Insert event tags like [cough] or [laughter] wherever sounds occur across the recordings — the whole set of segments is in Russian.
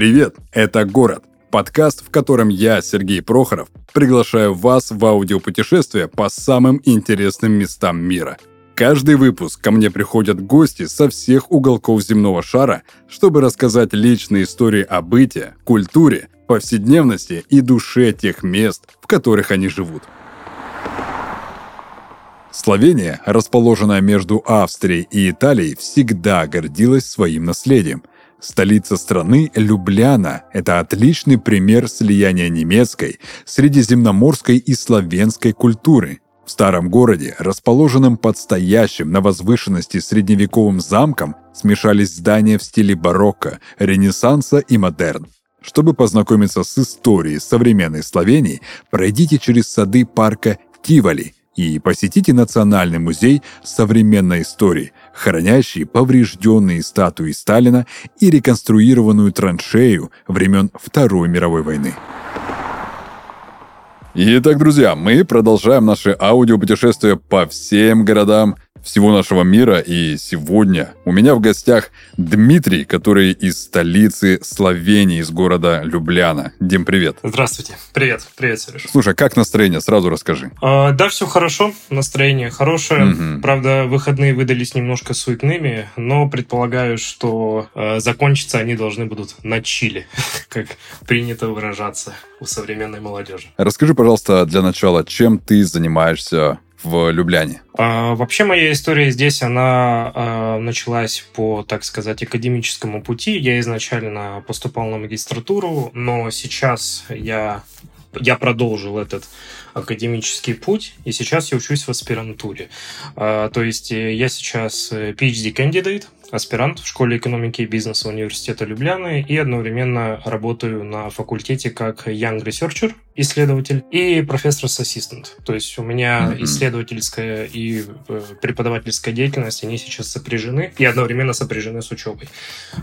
Привет, это «Город» – подкаст, в котором я, Сергей Прохоров, приглашаю вас в аудиопутешествие по самым интересным местам мира. Каждый выпуск ко мне приходят гости со всех уголков земного шара, чтобы рассказать личные истории о быте, культуре, повседневности и душе тех мест, в которых они живут. Словения, расположенная между Австрией и Италией, всегда гордилась своим наследием. Столица страны Любляна – это отличный пример слияния немецкой, средиземноморской и славянской культуры. В старом городе, расположенном под стоящим на возвышенности средневековым замком, смешались здания в стиле барокко, ренессанса и модерн. Чтобы познакомиться с историей современной Словении, пройдите через сады парка Тиволи – и посетите Национальный музей современной истории, хранящий поврежденные статуи Сталина и реконструированную траншею времен Второй мировой войны. Итак, друзья, мы продолжаем наше аудиопутешествие по всем городам всего нашего мира. И сегодня у меня в гостях Дмитрий, который из столицы Словении, из города Любляна. Дим, привет. Здравствуйте. Привет. Привет, Сереж. Слушай, как настроение? Сразу расскажи. А, да, все хорошо. Настроение хорошее. Угу. Правда, выходные выдались немножко суетными, но предполагаю, что э, закончиться они должны будут на чили, [laughs] как принято выражаться у современной молодежи. Расскажи, пожалуйста, для начала, чем ты занимаешься в Любляне? А, вообще моя история здесь, она а, началась по, так сказать, академическому пути. Я изначально поступал на магистратуру, но сейчас я, я продолжил этот академический путь, и сейчас я учусь в аспирантуре. А, то есть э, я сейчас PhD-кандидат, аспирант в школе экономики и бизнеса университета Любляны и одновременно работаю на факультете как Young Researcher, исследователь, и профессор ассистент. То есть у меня mm-hmm. исследовательская и э, преподавательская деятельность, они сейчас сопряжены и одновременно сопряжены с учебой.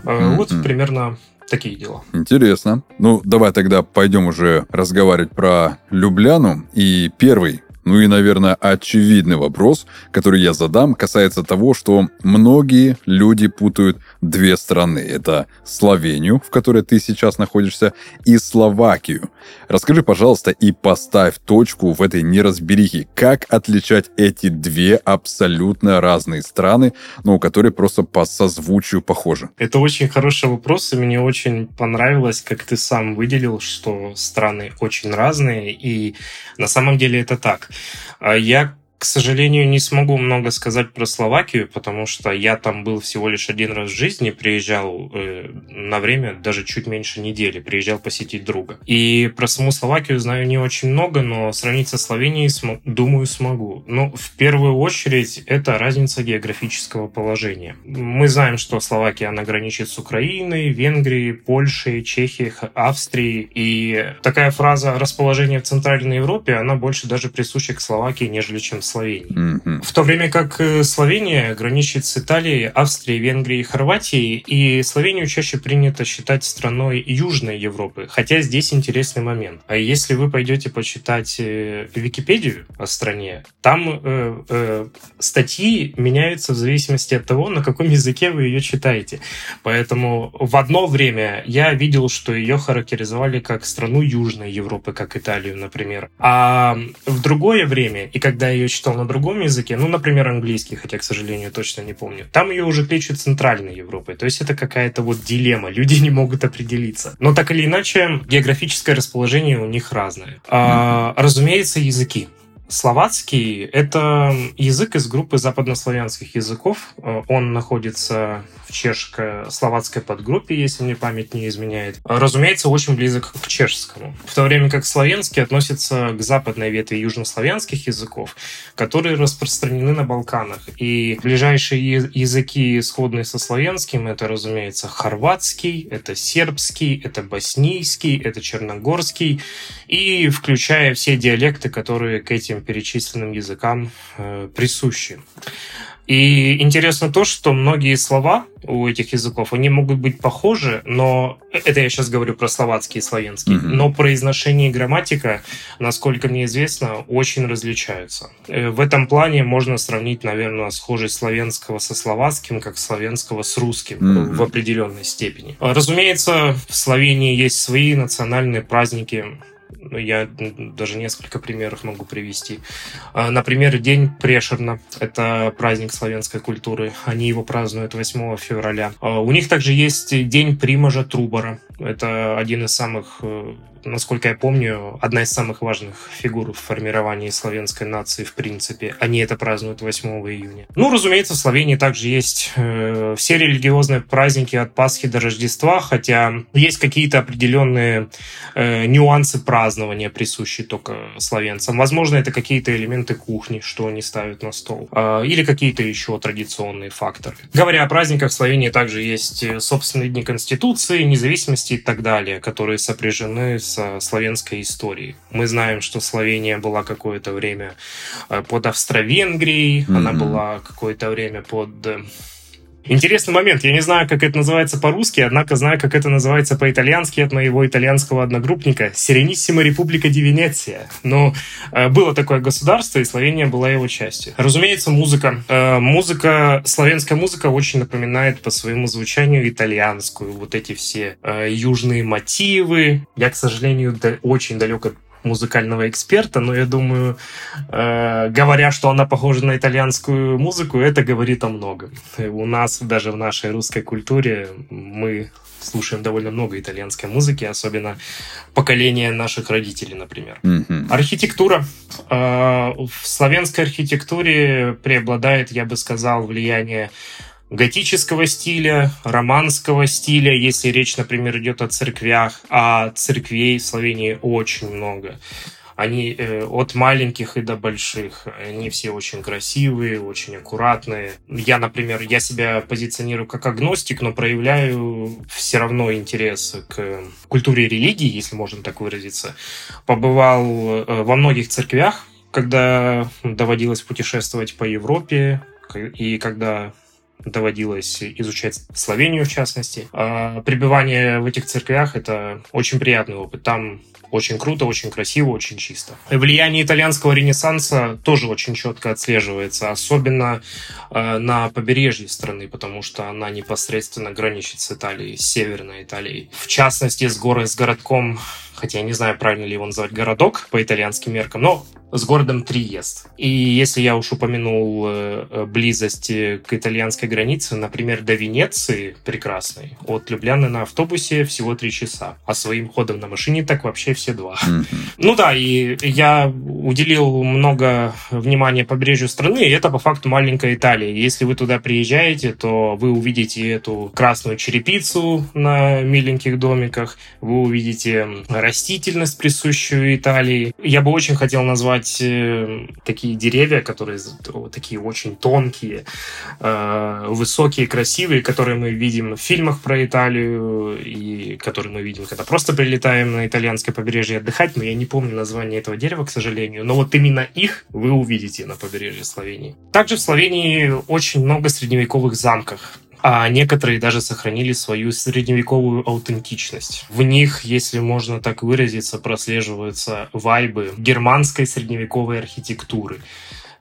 Mm-hmm. Вот примерно такие дела. Интересно. Ну, давай тогда пойдем уже разговаривать про Любляну. И первый ну и, наверное, очевидный вопрос, который я задам, касается того, что многие люди путают две страны. Это Словению, в которой ты сейчас находишься, и Словакию. Расскажи, пожалуйста, и поставь точку в этой неразберихе. Как отличать эти две абсолютно разные страны, ну, которые просто по созвучию похожи? Это очень хороший вопрос, и мне очень понравилось, как ты сам выделил, что страны очень разные, и на самом деле это так. А я к сожалению, не смогу много сказать про Словакию, потому что я там был всего лишь один раз в жизни, приезжал э, на время даже чуть меньше недели, приезжал посетить друга. И про саму Словакию знаю не очень много, но сравнить со Словенией, см- думаю, смогу. Но в первую очередь это разница географического положения. Мы знаем, что Словакия, она граничит с Украиной, Венгрией, Польшей, Чехией, Австрией. И такая фраза «расположение в Центральной Европе», она больше даже присуща к Словакии, нежели чем Словении. Mm-hmm. В то время как э, Словения граничит с Италией, Австрией, Венгрией и Хорватией, и Словению чаще принято считать страной Южной Европы. Хотя здесь интересный момент. А если вы пойдете почитать э, Википедию о стране, там э, э, статьи меняются в зависимости от того, на каком языке вы ее читаете. Поэтому в одно время я видел, что ее характеризовали как страну Южной Европы, как Италию, например. А в другое время, и когда ее читал на другом языке, ну, например, английский, хотя, к сожалению, точно не помню, там ее уже кличут Центральной Европой. То есть это какая-то вот дилемма, люди [laughs] не могут определиться. Но так или иначе, географическое расположение у них разное. А, разумеется, языки. Словацкий — это язык из группы западнославянских языков. Э, он находится в чешско-словацкой подгруппе, если мне память не изменяет. Разумеется, очень близок к чешскому. В то время как славянский относится к западной ветви южнославянских языков, которые распространены на Балканах. И ближайшие языки, сходные со славянским, это, разумеется, хорватский, это сербский, это боснийский, это черногорский, и включая все диалекты, которые к этим перечисленным языкам э, присущи. И интересно то, что многие слова у этих языков, они могут быть похожи, но это я сейчас говорю про словацкий и славянский, mm-hmm. но произношение и грамматика, насколько мне известно, очень различаются. Э, в этом плане можно сравнить, наверное, схожесть славянского со словацким, как славянского с русским mm-hmm. в определенной степени. Разумеется, в Словении есть свои национальные праздники, я даже несколько примеров могу привести. А, например, День Прешерна. Это праздник славянской культуры. Они его празднуют 8 февраля. А, у них также есть День Примажа Трубора. Это один из самых э, насколько я помню, одна из самых важных фигур в формировании славянской нации в принципе. Они это празднуют 8 июня. Ну, разумеется, в Словении также есть э, все религиозные праздники от Пасхи до Рождества, хотя есть какие-то определенные э, нюансы празднования, присущие только славянцам. Возможно, это какие-то элементы кухни, что они ставят на стол, э, или какие-то еще традиционные факторы. Говоря о праздниках, в Словении также есть э, собственные дни Конституции, независимости и так далее, которые сопряжены с славянской историей. Мы знаем, что Словения была какое-то время э, под Австро-Венгрией, mm-hmm. она была какое-то время под э, Интересный момент. Я не знаю, как это называется по-русски, однако знаю, как это называется по-итальянски от моего итальянского одногруппника. Сирениссима Республика ди Венеция. Но э, было такое государство, и Словения была его частью. Разумеется, музыка. Э, музыка, славянская музыка очень напоминает по своему звучанию итальянскую. Вот эти все э, южные мотивы. Я, к сожалению, да, очень далек от музыкального эксперта, но я думаю, э, говоря, что она похожа на итальянскую музыку, это говорит о многом. У нас даже в нашей русской культуре мы слушаем довольно много итальянской музыки, особенно поколение наших родителей, например. Mm-hmm. Архитектура. Э, в славянской архитектуре преобладает, я бы сказал, влияние готического стиля, романского стиля, если речь, например, идет о церквях, а церквей в Словении очень много. Они э, от маленьких и до больших. Они все очень красивые, очень аккуратные. Я, например, я себя позиционирую как агностик, но проявляю все равно интерес к культуре и религии, если можно так выразиться. Побывал э, во многих церквях, когда доводилось путешествовать по Европе, и когда доводилось изучать Словению, в частности. А пребывание в этих церквях — это очень приятный опыт. Там очень круто, очень красиво, очень чисто. Влияние итальянского ренессанса тоже очень четко отслеживается, особенно э, на побережье страны, потому что она непосредственно граничит с Италией, с Северной Италией. В частности, с горой, с городком хотя я не знаю, правильно ли его называть городок по итальянским меркам, но с городом Триест. И если я уж упомянул э, э, близость к итальянской границе, например, до Венеции прекрасной, от Любляны на автобусе всего три часа, а своим ходом на машине так вообще все два. Mm-hmm. Ну да, и я уделил много внимания побережью страны, и это по факту маленькая Италия. Если вы туда приезжаете, то вы увидите эту красную черепицу на миленьких домиках, вы увидите растительность, присущую Италии. Я бы очень хотел назвать э, такие деревья, которые такие очень тонкие, э, высокие, красивые, которые мы видим в фильмах про Италию и которые мы видим, когда просто прилетаем на итальянское побережье отдыхать, но я не помню название этого дерева, к сожалению, но вот именно их вы увидите на побережье Словении. Также в Словении очень много средневековых замков а некоторые даже сохранили свою средневековую аутентичность. В них, если можно так выразиться, прослеживаются вайбы германской средневековой архитектуры.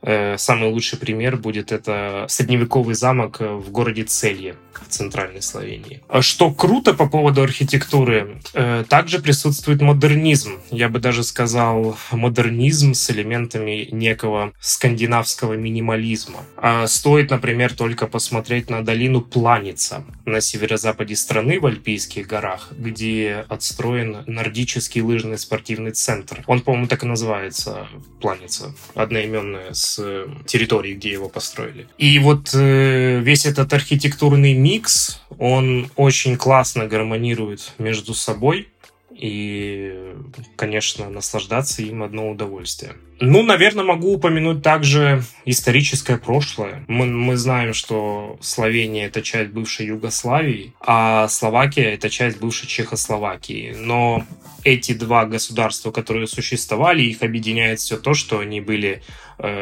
Э, самый лучший пример будет это средневековый замок в городе Целье в центральной Словении. А что круто по поводу архитектуры, э, также присутствует модернизм. Я бы даже сказал модернизм с элементами некого скандинавского минимализма. А стоит, например, только посмотреть на долину Планица на северо-западе страны в Альпийских горах, где отстроен нордический лыжный спортивный центр. Он, по-моему, так и называется Планица, одноименная с с территории, где его построили. И вот э, весь этот архитектурный микс, он очень классно гармонирует между собой. И, конечно, наслаждаться им одно удовольствие. Ну, наверное, могу упомянуть также историческое прошлое. Мы, мы знаем, что Словения — это часть бывшей Югославии, а Словакия — это часть бывшей Чехословакии. Но эти два государства, которые существовали, их объединяет все то, что они были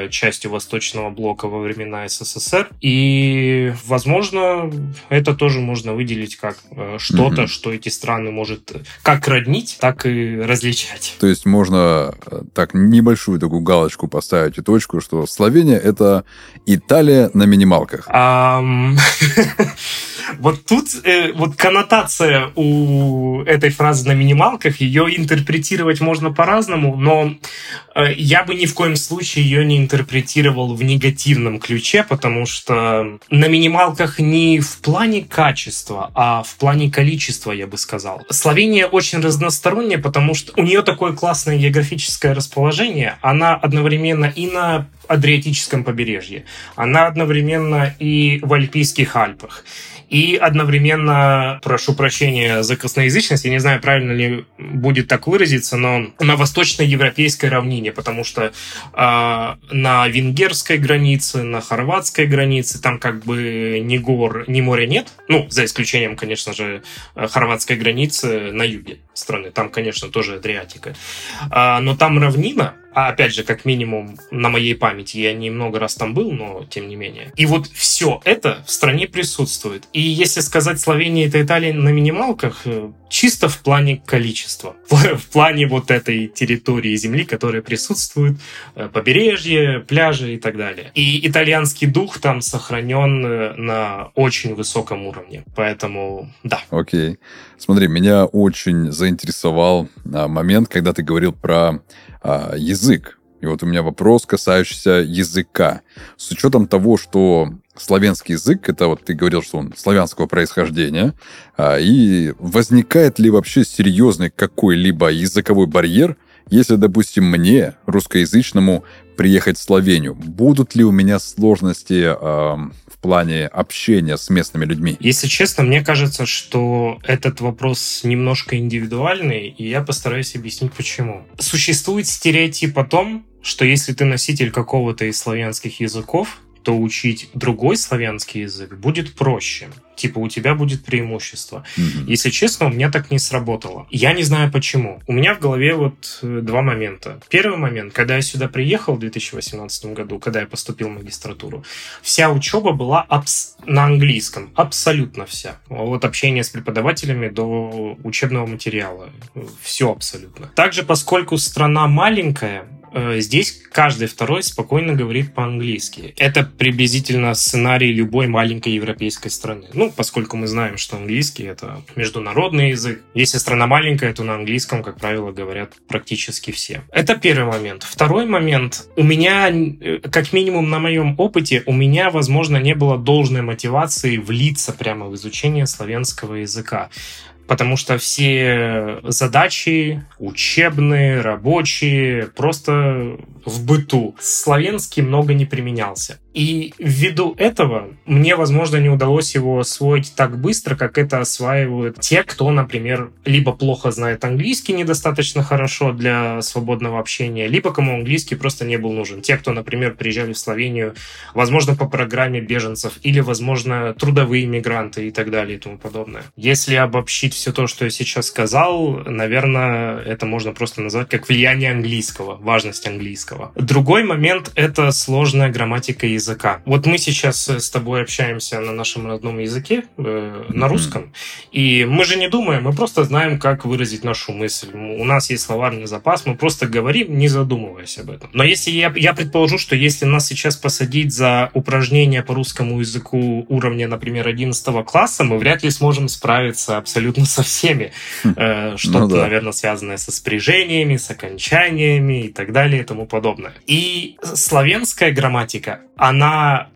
частью Восточного блока во времена СССР. И, возможно, это тоже можно выделить как э, что-то, mm-hmm. что эти страны может как роднить, так и различать. То есть можно э, так небольшую такую галочку поставить и точку, что Словения — это Италия на минималках. [laughs] Вот тут э, вот коннотация у этой фразы на минималках, ее интерпретировать можно по-разному, но э, я бы ни в коем случае ее не интерпретировал в негативном ключе, потому что на минималках не в плане качества, а в плане количества, я бы сказал. Словения очень разносторонняя, потому что у нее такое классное географическое расположение, она одновременно и на Адриатическом побережье, она одновременно и в Альпийских Альпах. И одновременно, прошу прощения за косноязычность, я не знаю, правильно ли будет так выразиться, но на восточноевропейской равнине, потому что э, на венгерской границе, на хорватской границе там как бы ни гор, ни моря нет, ну, за исключением, конечно же, хорватской границы на юге страны, там, конечно, тоже Адриатика, э, но там равнина, а опять же, как минимум на моей памяти, я немного раз там был, но тем не менее. И вот все это в стране присутствует. И если сказать Словения это Италия на минималках, э, чисто в плане количества, [laughs] в плане вот этой территории земли, которая присутствует, э, побережье, пляжи и так далее. И итальянский дух там сохранен э, на очень высоком уровне. Поэтому да. Окей. Смотри, меня очень заинтересовал а, момент, когда ты говорил про а, язык. И вот у меня вопрос, касающийся языка. С учетом того, что славянский язык, это вот ты говорил, что он славянского происхождения, а, и возникает ли вообще серьезный какой-либо языковой барьер, если, допустим, мне, русскоязычному, приехать в Словению, будут ли у меня сложности э, в плане общения с местными людьми? Если честно, мне кажется, что этот вопрос немножко индивидуальный, и я постараюсь объяснить почему. Существует стереотип о том, что если ты носитель какого-то из славянских языков, то учить другой славянский язык будет проще. Типа у тебя будет преимущество. Mm-hmm. Если честно, у меня так не сработало. Я не знаю почему. У меня в голове вот э, два момента. Первый момент, когда я сюда приехал в 2018 году, когда я поступил в магистратуру, вся учеба была абс- на английском. Абсолютно вся. От общения с преподавателями до учебного материала. Все абсолютно. Также, поскольку страна маленькая, здесь каждый второй спокойно говорит по-английски. Это приблизительно сценарий любой маленькой европейской страны. Ну, поскольку мы знаем, что английский — это международный язык. Если страна маленькая, то на английском, как правило, говорят практически все. Это первый момент. Второй момент. У меня, э, как минимум на моем опыте, у меня, возможно, не было должной мотивации влиться прямо в изучение славянского языка потому что все задачи учебные, рабочие, просто в быту. Славянский много не применялся. И ввиду этого мне, возможно, не удалось его освоить так быстро, как это осваивают те, кто, например, либо плохо знает английский недостаточно хорошо для свободного общения, либо кому английский просто не был нужен. Те, кто, например, приезжали в Словению, возможно, по программе беженцев, или, возможно, трудовые мигранты и так далее и тому подобное. Если обобщить все то, что я сейчас сказал, наверное, это можно просто назвать как влияние английского, важность английского. Другой момент — это сложная грамматика языка языка. Вот мы сейчас э, с тобой общаемся на нашем родном языке, э, на русском, и мы же не думаем, мы просто знаем, как выразить нашу мысль. У нас есть словарный запас, мы просто говорим, не задумываясь об этом. Но если я, я предположу, что если нас сейчас посадить за упражнения по русскому языку уровня, например, 11 класса, мы вряд ли сможем справиться абсолютно со всеми. Хм. Э, что-то, ну, да. наверное, связанное со спряжениями, с окончаниями и так далее и тому подобное. И славянская грамматика, она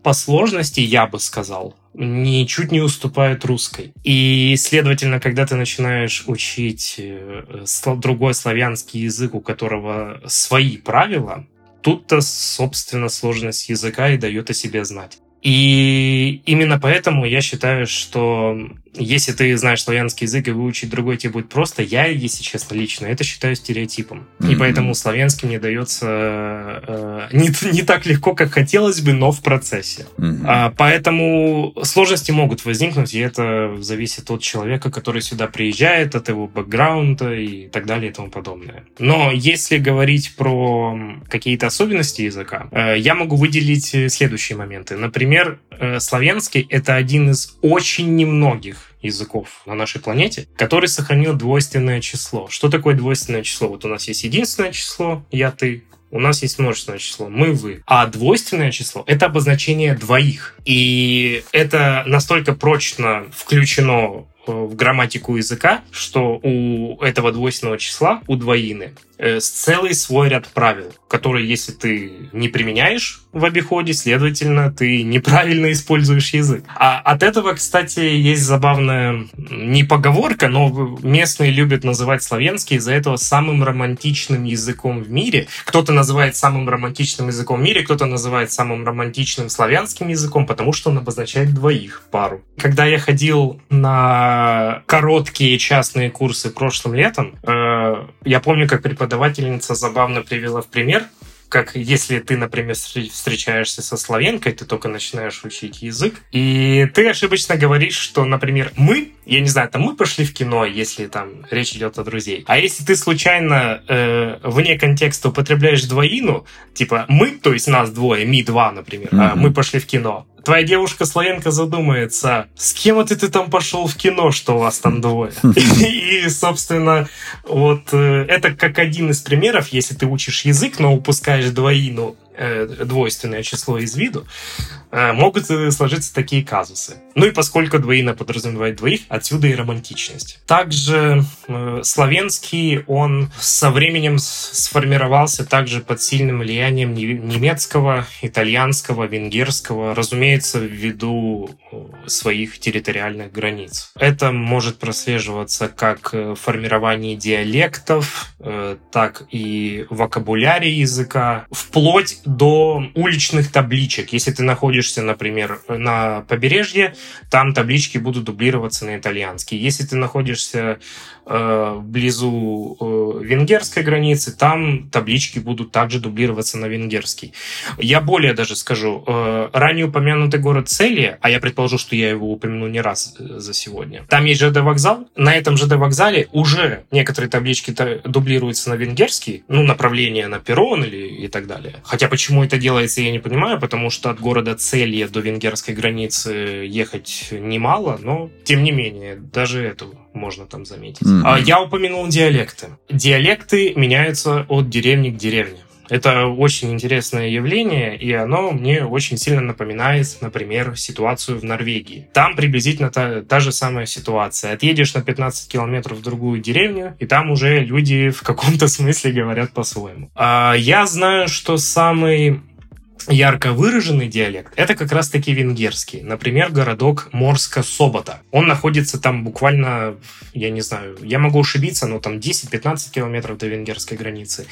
по сложности, я бы сказал, ничуть не уступает русской. И, следовательно, когда ты начинаешь учить э, другой славянский язык, у которого свои правила, тут-то, собственно, сложность языка и дает о себе знать. И именно поэтому я считаю, что если ты знаешь славянский язык и выучить другой тебе будет просто, я, если честно, лично это считаю стереотипом. Mm-hmm. И поэтому славянский мне дается э, не, [laughs] не так легко, как хотелось бы, но в процессе. Mm-hmm. А, поэтому сложности могут возникнуть, и это зависит от человека, который сюда приезжает, от его бэкграунда и так далее и тому подобное. Но если говорить про какие-то особенности языка, э, я могу выделить следующие моменты. Например, э, славянский — это один из очень немногих языков на нашей планете, который сохранил двойственное число. Что такое двойственное число? Вот у нас есть единственное число, я, ты, у нас есть множественное число, мы, вы. А двойственное число — это обозначение двоих. И это настолько прочно включено э, в грамматику языка, что у этого двойственного числа, у двоины, целый свой ряд правил, которые, если ты не применяешь в обиходе, следовательно, ты неправильно используешь язык. А от этого, кстати, есть забавная не поговорка, но местные любят называть славянский из-за этого самым романтичным языком в мире. Кто-то называет самым романтичным языком в мире, кто-то называет самым романтичным славянским языком, потому что он обозначает двоих пару. Когда я ходил на короткие частные курсы прошлым летом, э, я помню, как преподаватель преподавательница забавно привела в пример, как если ты, например, встречаешься со славянкой, ты только начинаешь учить язык, и ты ошибочно говоришь, что, например, мы, я не знаю, там мы пошли в кино, если там речь идет о друзей. А если ты случайно э, вне контекста употребляешь двоину, типа мы, то есть нас двое, ми два, например, mm-hmm. а мы пошли в кино, твоя девушка славянка задумается, с кем это ты там пошел в кино, что у вас там двое. [laughs] И, собственно, вот э, это как один из примеров, если ты учишь язык, но упускаешь двоину, э, двойственное число из виду, могут сложиться такие казусы. Ну и поскольку двоина подразумевает двоих, отсюда и романтичность. Также э, славянский, он со временем сформировался также под сильным влиянием немецкого, итальянского, венгерского, разумеется, ввиду э, своих территориальных границ. Это может прослеживаться как в формировании диалектов, э, так и вокабулярии языка, вплоть до уличных табличек. Если ты находишь находишься, например, на побережье, там таблички будут дублироваться на итальянский. Если ты находишься близу э, венгерской границы, там таблички будут также дублироваться на венгерский. Я более даже скажу, э, ранее упомянутый город Целия, а я предположу, что я его упомяну не раз э, за сегодня, там есть ЖД-вокзал, на этом ЖД-вокзале уже некоторые таблички дублируются на венгерский, ну, направление на перрон или и так далее. Хотя почему это делается, я не понимаю, потому что от города цели до венгерской границы ехать немало, но тем не менее, даже это можно там заметить. Mm-hmm. Я упомянул диалекты. Диалекты меняются от деревни к деревне. Это очень интересное явление, и оно мне очень сильно напоминает, например, ситуацию в Норвегии. Там приблизительно та, та же самая ситуация. Отъедешь на 15 километров в другую деревню, и там уже люди в каком-то [laughs] смысле говорят по-своему. А я знаю, что самый ярко выраженный диалект, это как раз-таки венгерский. Например, городок Морска-Собота. Он находится там буквально, я не знаю, я могу ошибиться, но там 10-15 километров до венгерской границы.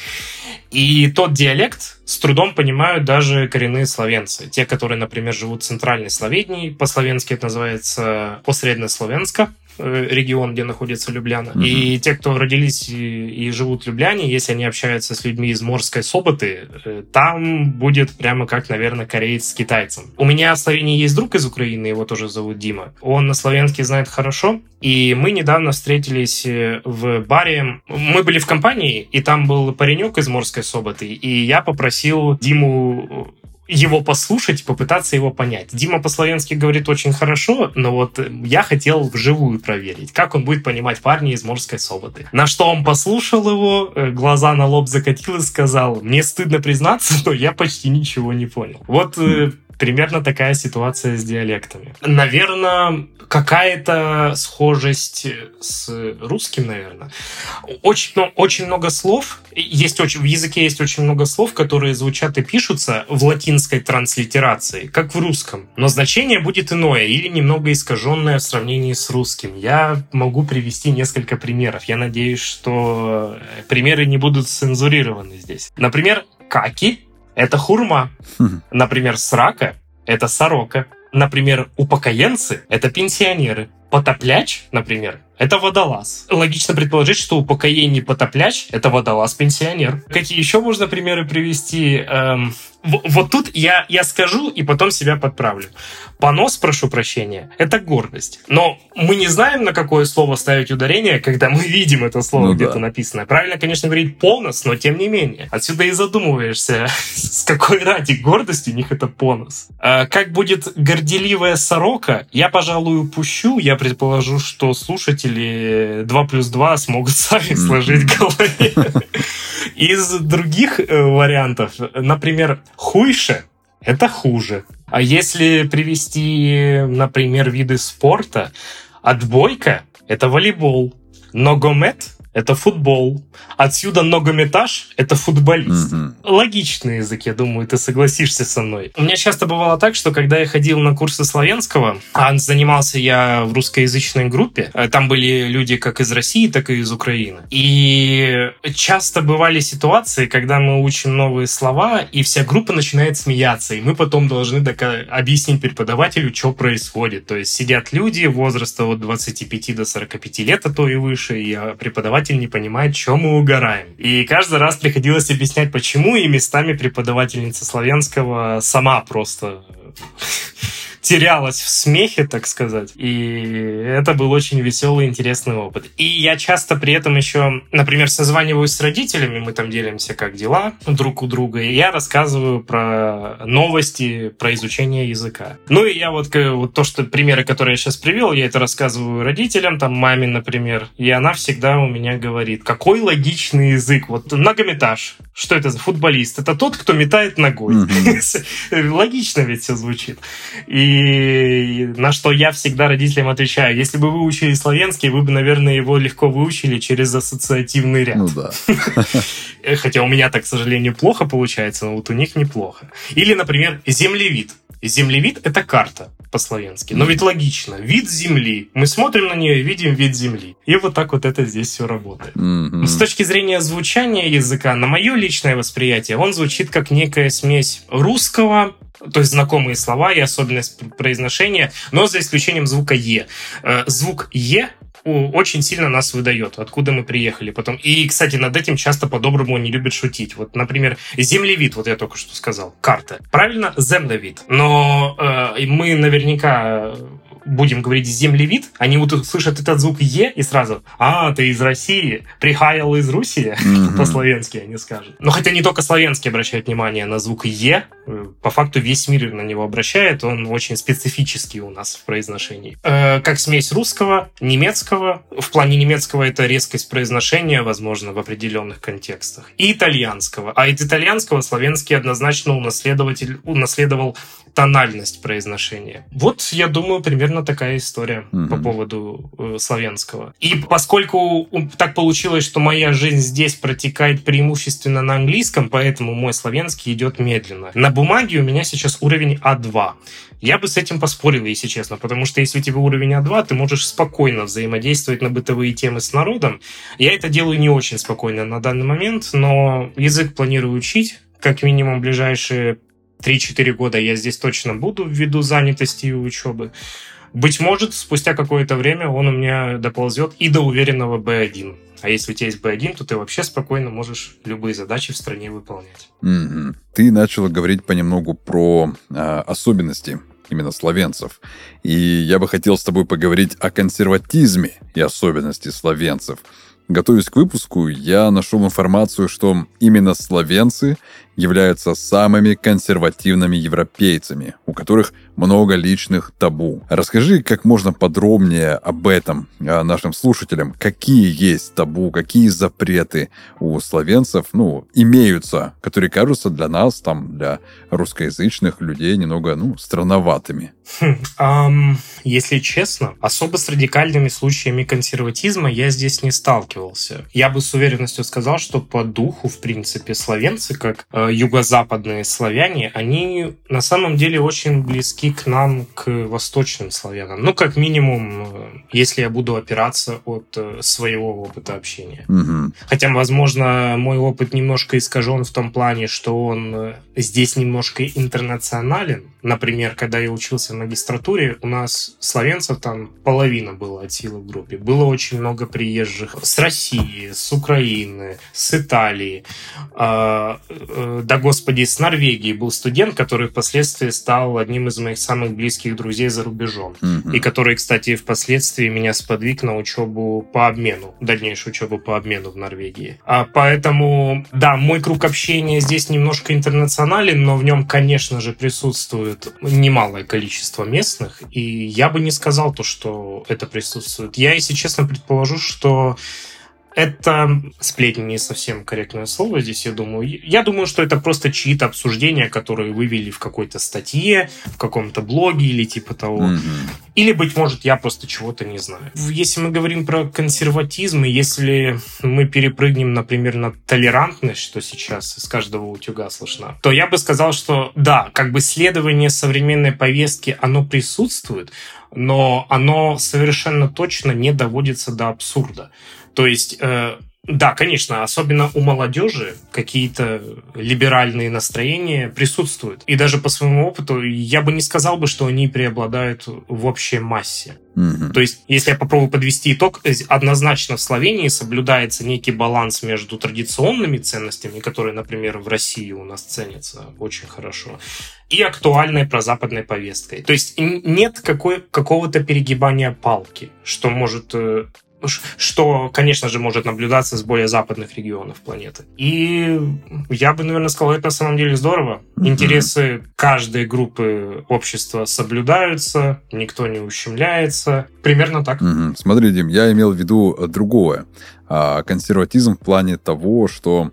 И тот диалект с трудом понимают даже коренные словенцы. Те, которые, например, живут в центральной Словении, по-словенски это называется Посреднословенска, регион, где находится Любляна. Угу. И те, кто родились и, и живут в Любляне, если они общаются с людьми из Морской Соботы, э, там будет прямо как, наверное, кореец с китайцем. У меня в Словении есть друг из Украины, его тоже зовут Дима. Он на славянский знает хорошо, и мы недавно встретились э, в баре. Мы были в компании, и там был паренек из Морской Соботы, и я попросил Диму его послушать, попытаться его понять. Дима по-славянски говорит очень хорошо, но вот я хотел вживую проверить, как он будет понимать парня из Морской Соботы. На что он послушал его, э, глаза на лоб закатил и сказал, мне стыдно признаться, но я почти ничего не понял. Вот э, примерно такая ситуация с диалектами. Наверное, какая-то схожесть с русским, наверное. Очень, ну, очень много слов, есть очень, в языке есть очень много слов, которые звучат и пишутся в латинской транслитерации, как в русском. Но значение будет иное или немного искаженное в сравнении с русским. Я могу привести несколько примеров. Я надеюсь, что примеры не будут цензурированы здесь. Например, каки — это хурма. Хм. Например, срака — это сорока. Например, упокоенцы — это пенсионеры. Потопляч, например, это водолаз. Логично предположить, что упокоение потопляч – это водолаз-пенсионер. Какие еще можно примеры привести? Эм, вот тут я, я скажу и потом себя подправлю. Понос, прошу прощения, это гордость. Но мы не знаем, на какое слово ставить ударение, когда мы видим это слово ну, где-то да. написано. Правильно, конечно, говорить понос, но тем не менее. Отсюда и задумываешься, [laughs] с какой ради гордости у них это понос. А как будет горделивая сорока, я, пожалуй, упущу. Я предположу, что слушатели 2 плюс 2 смогут [laughs] сами сложить в голове. Из других э, вариантов, например, хуйше – это хуже. А если привести, например, виды спорта, отбойка – это волейбол, ногомет это футбол. Отсюда многометаж — это футболист. Mm-hmm. Логичный язык, я думаю, ты согласишься со мной. У меня часто бывало так, что когда я ходил на курсы славянского, а занимался я в русскоязычной группе, э, там были люди как из России, так и из Украины. И часто бывали ситуации, когда мы учим новые слова, и вся группа начинает смеяться, и мы потом должны объяснить преподавателю, что происходит. То есть сидят люди возраста от 25 до 45 лет, а то и выше, и преподаватель преподаватель не понимает, чем мы угораем. И каждый раз приходилось объяснять, почему, и местами преподавательница славянского сама просто терялась в смехе, так сказать. И это был очень веселый, интересный опыт. И я часто при этом еще, например, созваниваюсь с родителями, мы там делимся, как дела друг у друга, и я рассказываю про новости, про изучение языка. Ну и я вот, вот то, что примеры, которые я сейчас привел, я это рассказываю родителям, там маме, например, и она всегда у меня говорит, какой логичный язык, вот многометаж, что это за футболист? Это тот, кто метает ногой. [laughs] Логично ведь все звучит. И и на что я всегда родителям отвечаю, если бы вы учили славянский, вы бы, наверное, его легко выучили через ассоциативный ряд. Ну да. Хотя у меня так, к сожалению, плохо получается, но вот у них неплохо. Или, например, землевид. Землевид — это карта по-славянски. Но ведь логично. Вид Земли. Мы смотрим на нее и видим вид Земли. И вот так вот это здесь все работает. Mm-hmm. С точки зрения звучания языка, на мое личное восприятие, он звучит как некая смесь русского, то есть знакомые слова и особенность произношения, но за исключением звука «е». Э, звук «е» очень сильно нас выдает, откуда мы приехали потом. И, кстати, над этим часто по-доброму не любят шутить. Вот, например, землевид, вот я только что сказал, карта. Правильно? Землевид. Но э, мы наверняка будем говорить землевид, они вот услышат этот звук «е» и сразу «А, ты из России, прихаял из Руси», mm-hmm. по-словенски они скажут. Но хотя не только славянские обращают внимание на звук «е», по факту весь мир на него обращает, он очень специфический у нас в произношении. Э, как смесь русского, немецкого, в плане немецкого это резкость произношения, возможно, в определенных контекстах, и итальянского. А из итальянского славянский однозначно унаследователь, унаследовал тональность произношения. Вот, я думаю, примерно такая история mm-hmm. по поводу э, славянского. И поскольку так получилось, что моя жизнь здесь протекает преимущественно на английском, поэтому мой славянский идет медленно. На бумаге у меня сейчас уровень А2. Я бы с этим поспорил, если честно, потому что если у тебя уровень А2, ты можешь спокойно взаимодействовать на бытовые темы с народом. Я это делаю не очень спокойно на данный момент, но язык планирую учить, как минимум ближайшие 3-4 года я здесь точно буду ввиду занятости и учебы. Быть может, спустя какое-то время он у меня доползет и до уверенного B1. А если у тебя есть B1, то ты вообще спокойно можешь любые задачи в стране выполнять. Mm-hmm. Ты начал говорить понемногу про э, особенности именно словенцев. И я бы хотел с тобой поговорить о консерватизме и особенности словенцев. Готовясь к выпуску, я нашел информацию, что именно словенцы являются самыми консервативными европейцами, у которых много личных табу. Расскажи как можно подробнее об этом а, нашим слушателям. Какие есть табу, какие запреты у словенцев, ну, имеются, которые кажутся для нас, там, для русскоязычных людей немного, ну, странноватыми? Um, если честно, особо с радикальными случаями консерватизма я здесь не сталкивался. Я бы с уверенностью сказал, что по духу, в принципе, словенцы, как э, юго-западные славяне, они на самом деле очень близки к нам, к восточным славянам. Ну, как минимум, э, если я буду опираться от э, своего опыта общения. Мгм. Хотя, возможно, мой опыт немножко искажен в том плане, что он э, здесь немножко интернационален. Например, когда я учился в магистратуре, у нас славянцев там половина было от силы в группе. Было очень много приезжих с России, с Украины, с Италии. А, э, да, господи, с Норвегии был студент, который впоследствии стал одним из моих самых близких друзей за рубежом. Мгм. И который, кстати, впоследствии меня сподвиг на учебу по обмену, дальнейшую учебу по обмену в Норвегии. А поэтому, да, мой круг общения здесь немножко интернационален, но в нем, конечно же, присутствует немалое количество местных, и я бы не сказал то, что это присутствует. Я, если честно, предположу, что это сплетни не совсем корректное слово здесь, я думаю. Я думаю, что это просто чьи-то обсуждения, которые вывели в какой-то статье, в каком-то блоге или типа того. Мгм. Или, быть может, я просто чего-то не знаю. Если мы говорим про консерватизм, и если мы перепрыгнем, например, на толерантность, что сейчас из каждого утюга слышно, то я бы сказал, что да, как бы следование современной повестки, оно присутствует, но оно совершенно точно не доводится до абсурда. То есть, э, да, конечно, особенно у молодежи какие-то либеральные настроения присутствуют. И даже по своему опыту я бы не сказал бы, что они преобладают в общей массе. Мгм. То есть, если я попробую подвести итог, э, однозначно в Словении соблюдается некий баланс между традиционными ценностями, которые, например, в России у нас ценятся очень хорошо, и актуальной прозападной повесткой. То есть нет какой, какого-то перегибания палки, что может э, что, конечно же, может наблюдаться с более западных регионов планеты. И я бы, наверное, сказал, это на самом деле здорово. Интересы каждой группы общества соблюдаются, никто не ущемляется. Примерно так. Мгм. Смотри, Дим, я имел в виду э, другое. А, консерватизм в плане того, что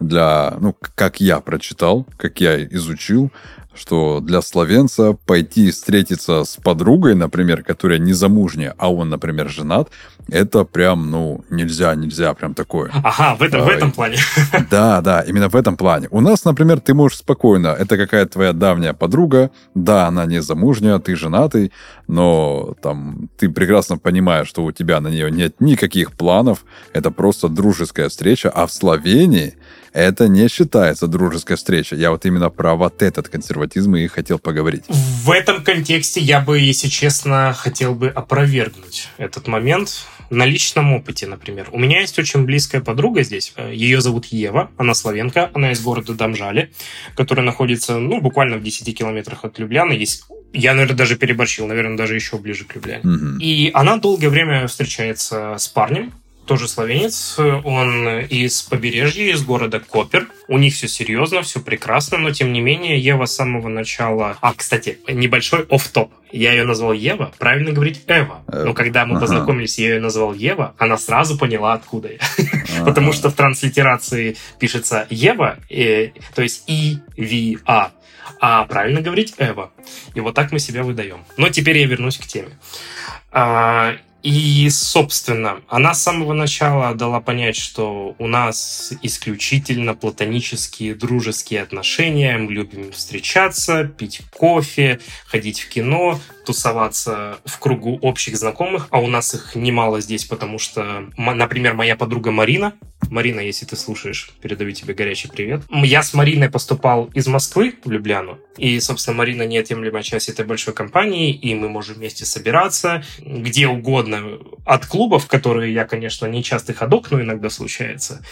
для, ну, как я прочитал, как я изучил, что для словенца пойти встретиться с подругой, например, которая не замужняя, а он, например, женат, это прям, ну, нельзя, нельзя, прям такое. Ага, в этом, в Ай. этом плане. [laughs] Да, да, именно в этом плане. У нас, например, ты можешь спокойно, это какая-то твоя давняя подруга, да, она не замужняя, ты женатый, но там ты прекрасно понимаешь, что у тебя на нее нет никаких планов, это просто дружеская встреча, а в Словении это не считается дружеской встречей. Я вот именно про вот этот консерватизм и хотел поговорить. В этом контексте я бы, если честно, хотел бы опровергнуть этот момент на личном опыте, например. У меня есть очень близкая подруга здесь. Ее зовут Ева, она славенка, она из города Дамжали, который находится, ну, буквально в 10 километрах от Любляны. Есть... Я, наверное, даже переборщил, наверное, даже еще ближе к Любляне. Мгм. И она долгое время встречается с парнем, тоже словенец, он из побережья, из города Копер. У них все серьезно, все прекрасно, но тем не менее Ева с самого начала... А, кстати, небольшой оф топ Я ее назвал Ева, правильно говорить Эва. Эва. Но когда мы Ага. познакомились, я ее назвал Ева, она сразу поняла, откуда я. Ага. Потому что в транслитерации пишется Ева, э, то есть И, Ви, А. А правильно говорить Эва. И вот так мы себя выдаем. Но теперь я вернусь к теме. И, собственно, она с самого начала дала понять, что у нас исключительно платонические, дружеские отношения. Мы любим встречаться, пить кофе, ходить в кино, тусоваться в кругу общих знакомых, а у нас их немало здесь, потому что, например, моя подруга Марина, Марина, если ты слушаешь, передаю тебе горячий привет. Я с Мариной поступал из Москвы в Любляну, и, собственно, Марина неотъемлемая часть этой большой компании, и мы можем вместе собираться где угодно, от клубов, которые я, конечно, не частый ходок, но иногда случается,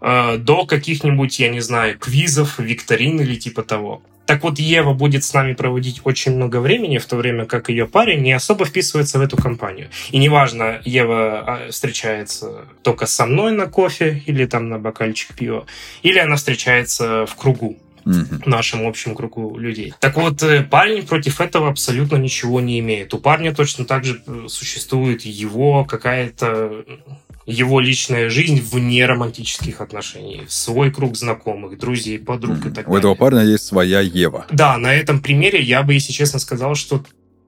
э, до каких-нибудь, я не знаю, квизов, викторин или типа того. Так вот, Ева будет с нами проводить очень много времени, в то время как ее парень не особо вписывается в эту компанию. И неважно, Ева а, встречается только со мной на кофе или там на бокальчик пива, или она встречается в кругу, в нашем общем кругу людей. Так вот, э, парень против этого абсолютно ничего не имеет. У парня точно так же э, существует его какая-то его личная жизнь вне романтических отношений, свой круг знакомых, друзей, подруг и так У этого далее. парня есть своя Ева. Да, на этом примере я бы, если честно, сказал, что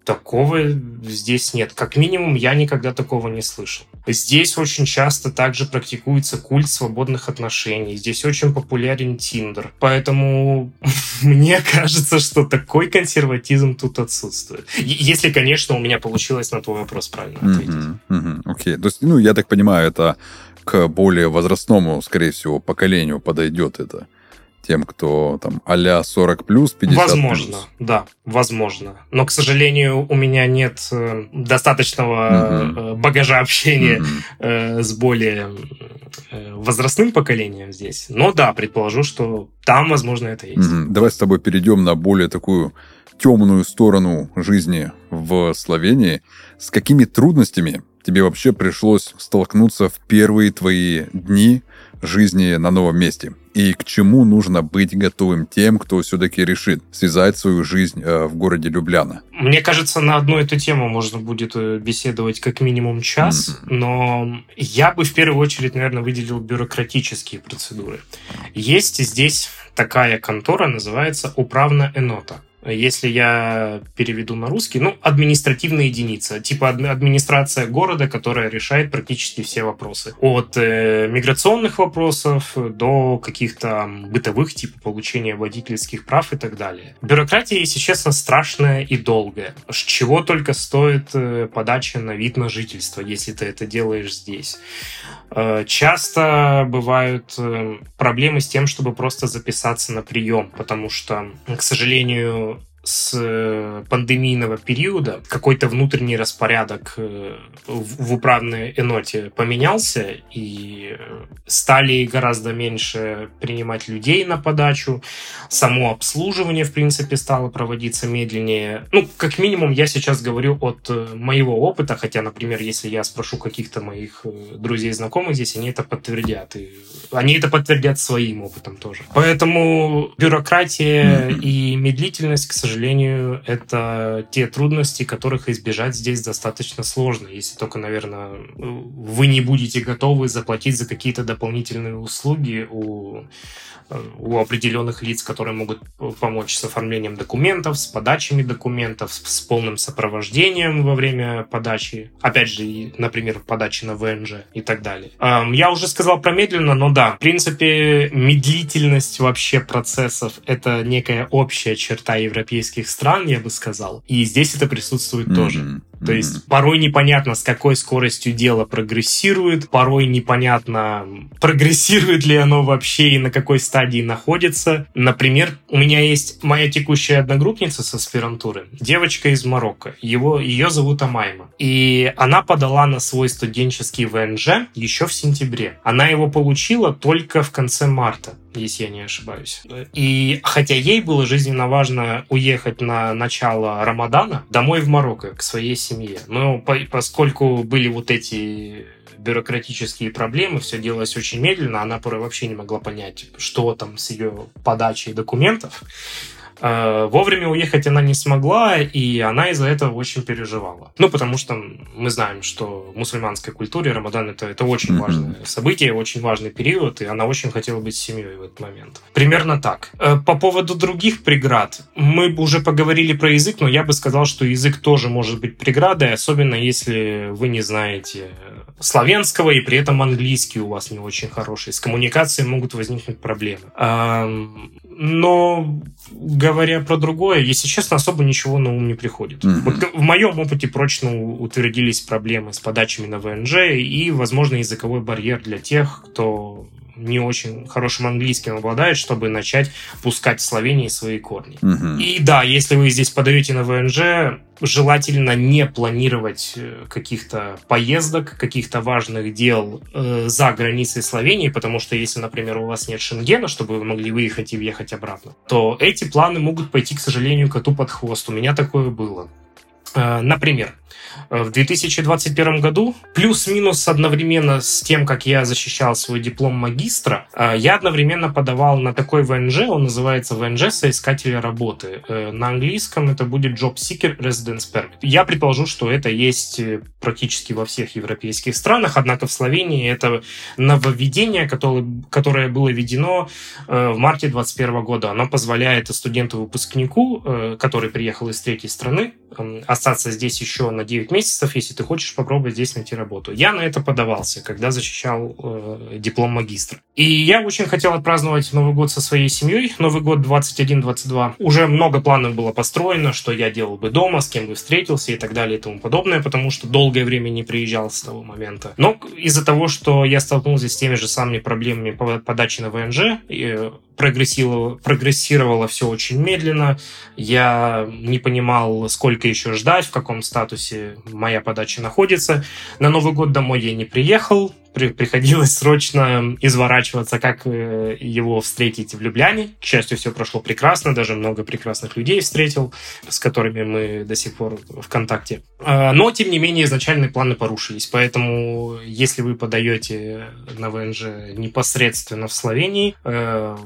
Такого здесь нет. Как минимум, я никогда такого не слышал. Здесь очень часто также практикуется культ свободных отношений. Здесь очень популярен Тиндер. Поэтому [laughs] мне кажется, что такой консерватизм тут отсутствует. Если, конечно, у меня получилось на твой вопрос правильно ответить. Окей. То есть, ну, я так понимаю, это к более возрастному, скорее всего, поколению подойдет это тем, кто там а 40 плюс, 50 Возможно, плюс. да, возможно. Но, к сожалению, у меня нет э, достаточного угу. багажа общения угу. с более возрастным поколением здесь. Но да, предположу, что там, возможно, это есть. Угу. Давай с тобой перейдем на более такую темную сторону жизни в Словении. С какими трудностями тебе вообще пришлось столкнуться в первые твои дни жизни на новом месте? И к чему нужно быть готовым тем, кто все-таки решит связать свою жизнь э, в городе Любляна? Мне кажется, на одну эту тему можно будет э, беседовать как минимум час, mm-hmm. но я бы в первую очередь, наверное, выделил бюрократические процедуры. Есть здесь такая контора, называется Управна Энота. Если я переведу на русский, ну, административная единица, типа администрация города, которая решает практически все вопросы. От э, миграционных вопросов до каких-то бытовых, типа получения водительских прав и так далее. Бюрократия, если честно, страшная и долгая. Чего только стоит э, подача на вид на жительство, если ты это делаешь здесь. Э, часто бывают э, проблемы с тем, чтобы просто записаться на прием, потому что, к сожалению, с э, пандемийного периода какой-то внутренний распорядок э, в управной эноте поменялся, и э, стали гораздо меньше принимать людей на подачу, само обслуживание, в принципе, стало проводиться медленнее. Ну, как минимум, я сейчас говорю от моего опыта, хотя, например, если я спрошу каких-то моих друзей, знакомых здесь, они это подтвердят. И они это подтвердят своим опытом тоже. Поэтому бюрократия и медлительность, к сожалению, сожалению, это те трудности, которых избежать здесь достаточно сложно, если только, наверное, вы не будете готовы заплатить за какие-то дополнительные услуги у у определенных лиц, которые могут помочь с оформлением документов, с подачами документов, с, полным сопровождением во время подачи. Опять же, например, подачи на ВНЖ и так далее. Я уже сказал про медленно, но да, в принципе, медлительность вообще процессов — это некая общая черта европейских стран, я бы сказал. И здесь это присутствует mm-hmm. тоже. То есть порой непонятно, с какой скоростью дело прогрессирует, порой непонятно, прогрессирует ли оно вообще и на какой стадии находится. Например, у меня есть моя текущая одногруппница с аспирантуры, девочка из Марокко. Его, ее зовут Амайма. И она подала на свой студенческий ВНЖ еще в сентябре. Она его получила только в конце марта если я не ошибаюсь. И хотя ей было жизненно важно уехать на начало Рамадана домой в Марокко, к своей семье, но по поскольку были вот эти бюрократические проблемы, все делалось очень медленно, она порой вообще не могла понять, что там с ее подачей документов. Э, вовремя уехать она не смогла, и она из-за этого очень переживала. Ну, потому что мы знаем, что в мусульманской культуре Рамадан это, это очень важное событие, очень важный период, и она очень хотела быть семьей в этот момент. Примерно так. Э, по поводу других преград, мы уже поговорили про язык, но я бы сказал, что язык тоже может быть преградой, особенно если вы не знаете славянского, и при этом английский у вас не очень хороший. С коммуникацией могут возникнуть проблемы. Но говоря про другое, если честно, особо ничего на ум не приходит. Mm-hmm. Вот в моем опыте прочно утвердились проблемы с подачами на ВНЖ и, возможно, языковой барьер для тех, кто не очень хорошим английским обладает, чтобы начать пускать в Словении свои корни. Угу. И да, если вы здесь подаете на ВНЖ, желательно не планировать э, каких-то поездок, каких-то важных дел э, за границей Словении, потому что если, например, у вас нет шенгена, чтобы вы могли выехать и въехать обратно, то эти планы могут пойти, к сожалению, коту под хвост. У меня такое было. Э, например, В 2021 году, плюс-минус одновременно с тем, как я защищал свой диплом магистра, я одновременно подавал на такой ВНЖ, он называется ВНЖ соискателя работы. На английском это будет Job Seeker Residence Permit. Я предположу, что это есть практически во всех европейских странах, однако в Словении это нововведение, которое, которое было введено в марте 2021 года. Оно позволяет студенту-выпускнику, э, который приехал из третьей страны, остаться здесь еще на 9 месяцев, если ты хочешь попробовать здесь найти работу. Я на это подавался, когда защищал э, диплом магистра. И я очень хотел отпраздновать Новый год со своей семьей. Новый год 21-22. Уже много планов было построено, что я делал бы дома, с кем бы встретился и так далее и тому подобное, потому что долгое время не приезжал с того момента. Но из-за того, что я столкнулся с теми же самыми проблемами по подаче на ВНЖ, прогрессировало, прогрессировало все очень медленно. Я не понимал, сколько еще ждать, в каком статусе моя подача находится. На Новый год домой я не приехал при, приходилось срочно изворачиваться, как э, его встретить в Любляне. К счастью, все прошло прекрасно, даже много прекрасных людей встретил, с которыми мы до сих пор в контакте. А, но, тем не менее, изначальные планы порушились, поэтому если вы подаете на ВНЖ непосредственно в Словении, э,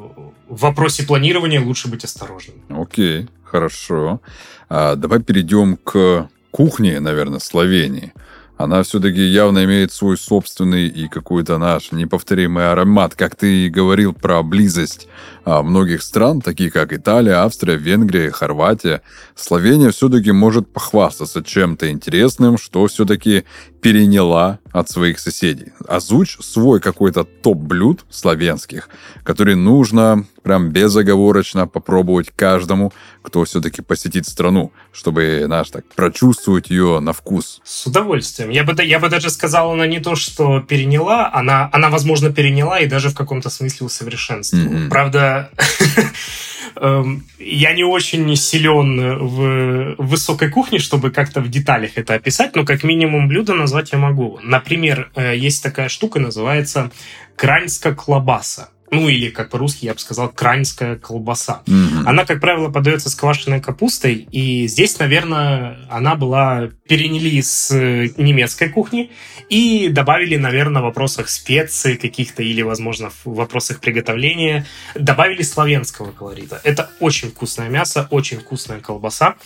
в вопросе планирования лучше быть осторожным. Окей, хорошо. А, давай перейдем к кухне, наверное, Словении она все-таки явно имеет свой собственный и какой-то наш неповторимый аромат. Как ты и говорил про близость а, многих стран, таких как Италия, Австрия, Венгрия, Хорватия, Словения все-таки может похвастаться чем-то интересным, что все-таки переняла от своих соседей. Озвучь свой какой-то топ-блюд славянских, который нужно прям безоговорочно попробовать каждому, кто все-таки посетит страну, чтобы, знаешь, так, прочувствовать ее на вкус. С удовольствием. Я бы, я бы даже сказал, она не то, что переняла, она, она возможно, переняла и даже в каком-то смысле усовершенствовала. Mm-hmm. Правда, [laughs] Эм, я не очень силен в высокой кухне, чтобы как-то в деталях это описать, но как минимум блюдо назвать я могу. Например, э, есть такая штука, называется краньска клобаса ну или как по-русски я бы сказал, краньская колбаса. Mm-hmm. Она, как правило, подается с квашеной капустой, и здесь, наверное, она была переняли с э, немецкой кухни и добавили, наверное, в вопросах специй каких-то или, возможно, в вопросах приготовления добавили славянского колорита. Это очень вкусное мясо, очень вкусная колбаса.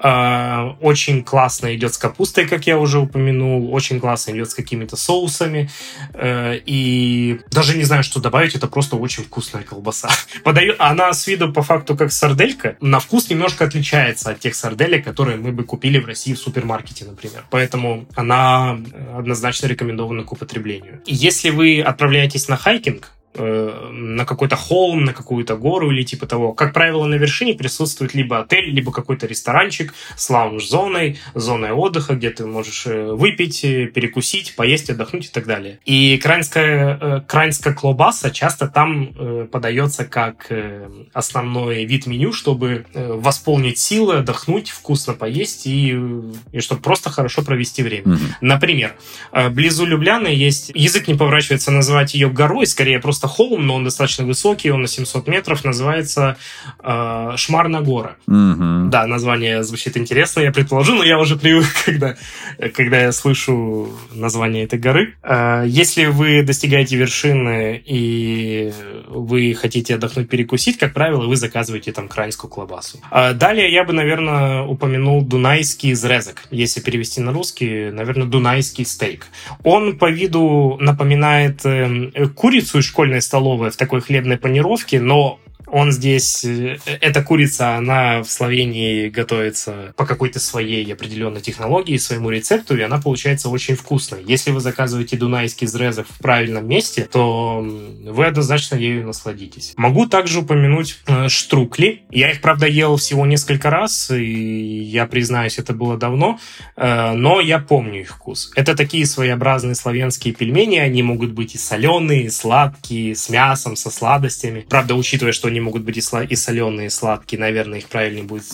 А, очень классно идет с капустой, как я уже упомянул. Очень классно идет с какими-то соусами. Э, и даже не знаю, что добавить. Это просто очень вкусная колбаса. [laughs] Подаю... Она с виду по факту как сарделька. На вкус немножко отличается от тех сарделек, которые мы бы купили в России в супермаркете, например. Поэтому она однозначно рекомендована к употреблению. Если вы отправляетесь на хайкинг, Э, на какой-то холм, на какую-то гору или типа того. Как правило, на вершине присутствует либо отель, либо какой-то ресторанчик с лаунж-зоной, зоной отдыха, где ты можешь э, выпить, э, перекусить, поесть, отдохнуть и так далее. И кранская, кранская клобаса часто там подается как основной вид меню, чтобы восполнить силы, отдохнуть, вкусно поесть и, и чтобы просто хорошо провести время. Mm-hmm. Например, близу Любляны есть, язык не поворачивается назвать ее горой, скорее просто холм, но он достаточно высокий, он на 700 метров, называется э, Шмарна гора. Угу. Да, название звучит интересно, я предположу, но я уже привык, [laughs] когда, когда я слышу название этой горы. Э, если вы достигаете вершины и вы хотите отдохнуть, перекусить, как правило, вы заказываете там крайнскую колбасу. Э, далее я бы, наверное, упомянул дунайский зрезок. Если перевести на русский, наверное, дунайский стейк. Он по виду напоминает э, курицу из школьной школьной столовой в такой хлебной панировке, но он здесь, э, эта курица, она в Словении готовится по какой-то своей определенной технологии, своему рецепту, и она получается очень вкусной. Если вы заказываете дунайский зрезок в правильном месте, то вы однозначно ею насладитесь. Могу также упомянуть э, штрукли. Я их, правда, ел всего несколько раз, и я признаюсь, это было давно, э, но я помню их вкус. Это такие своеобразные славянские пельмени, они могут быть и соленые, и сладкие, с мясом, со сладостями. Правда, учитывая, что они они могут быть и, сло- и соленые, и сладкие. Наверное, их правильнее будет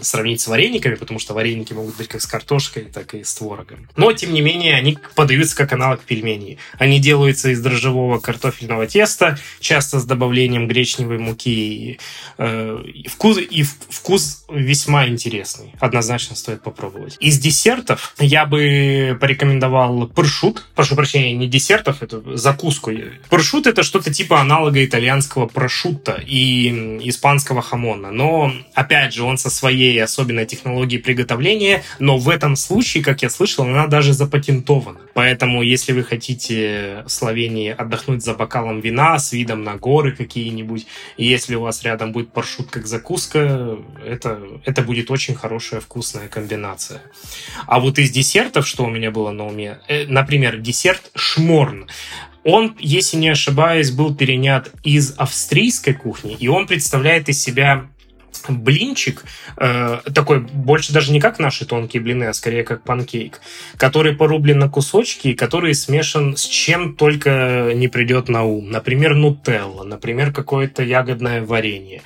сравнить с варениками, потому что вареники могут быть как с картошкой, так и с творогом. Но, тем не менее, они подаются как аналог пельменей. Они делаются из дрожжевого картофельного теста, часто с добавлением гречневой муки. Э, и вкус, и вкус весьма интересный. Однозначно стоит попробовать. Из десертов я бы порекомендовал паршут. Прошу прощения, не десертов, это закуску. Паршут это что-то типа аналога итальянского прошутта и испанского хамона. Но, опять же, он со своей особенной технологией приготовления, но в этом случае, как я слышал, она даже запатентована. Поэтому, если вы хотите в Словении отдохнуть за бокалом вина с видом на горы какие-нибудь, если у вас рядом будет паршут как закуска, это, это будет очень хорошая вкусная комбинация. А вот из десертов, что у меня было на уме, э, например, десерт шморн. Он, если не ошибаюсь, был перенят из австрийской кухни, и он представляет из себя блинчик, э, такой больше даже не как наши тонкие блины, а скорее как панкейк, который порублен на кусочки и который смешан с чем только не придет на ум. Например, нутелла, например, какое-то ягодное варенье,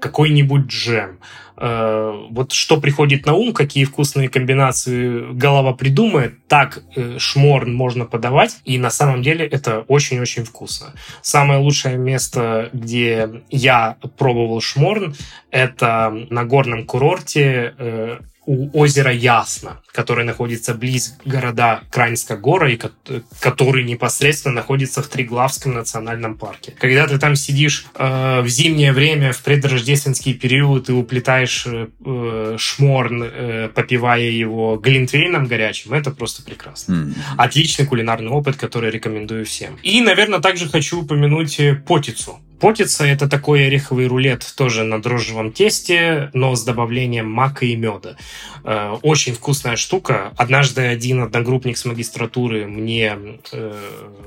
какой-нибудь джем. Э, вот что приходит на ум, какие вкусные комбинации голова придумает, так э, шморн можно подавать, и на самом деле это очень-очень вкусно. Самое лучшее место, где я пробовал шморн, это на горном курорте э, у озера Ясно, которое находится близ города Краньска гора, и который непосредственно находится в Триглавском национальном парке. Когда ты там сидишь э, в зимнее время, в предрождественский период, и уплетаешь э, э, шморн, э, попивая его глинтвейном горячим, это просто прекрасно. Mm. Отличный кулинарный опыт, который рекомендую всем. И, наверное, также хочу упомянуть э, потицу. Потица – это такой ореховый рулет тоже на дрожжевом тесте, но с добавлением мака и меда. Э, очень вкусная штука. Однажды один одногруппник с магистратуры мне э,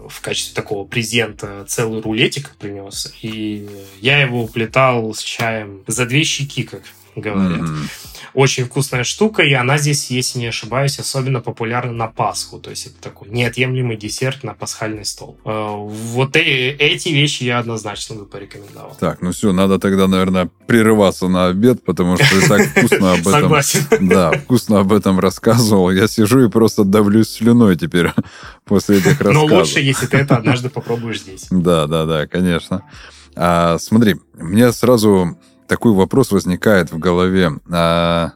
в качестве такого презента целый рулетик принес, и я его уплетал с чаем за две щеки, как говорят. Mm-hmm. Очень вкусная штука, и она здесь, если не ошибаюсь, особенно популярна на Пасху. То есть это такой неотъемлемый десерт на пасхальный стол. Э, вот эти вещи я однозначно бы порекомендовал. Так, ну все, надо тогда, наверное, прерываться на обед, потому что ты так вкусно об этом... Согласен. Да, вкусно об этом рассказывал. Я сижу и просто давлюсь слюной теперь после этих рассказов. Но лучше, если ты это однажды попробуешь здесь. Да, да, да, конечно. А, смотри, мне сразу такой вопрос возникает в голове. А,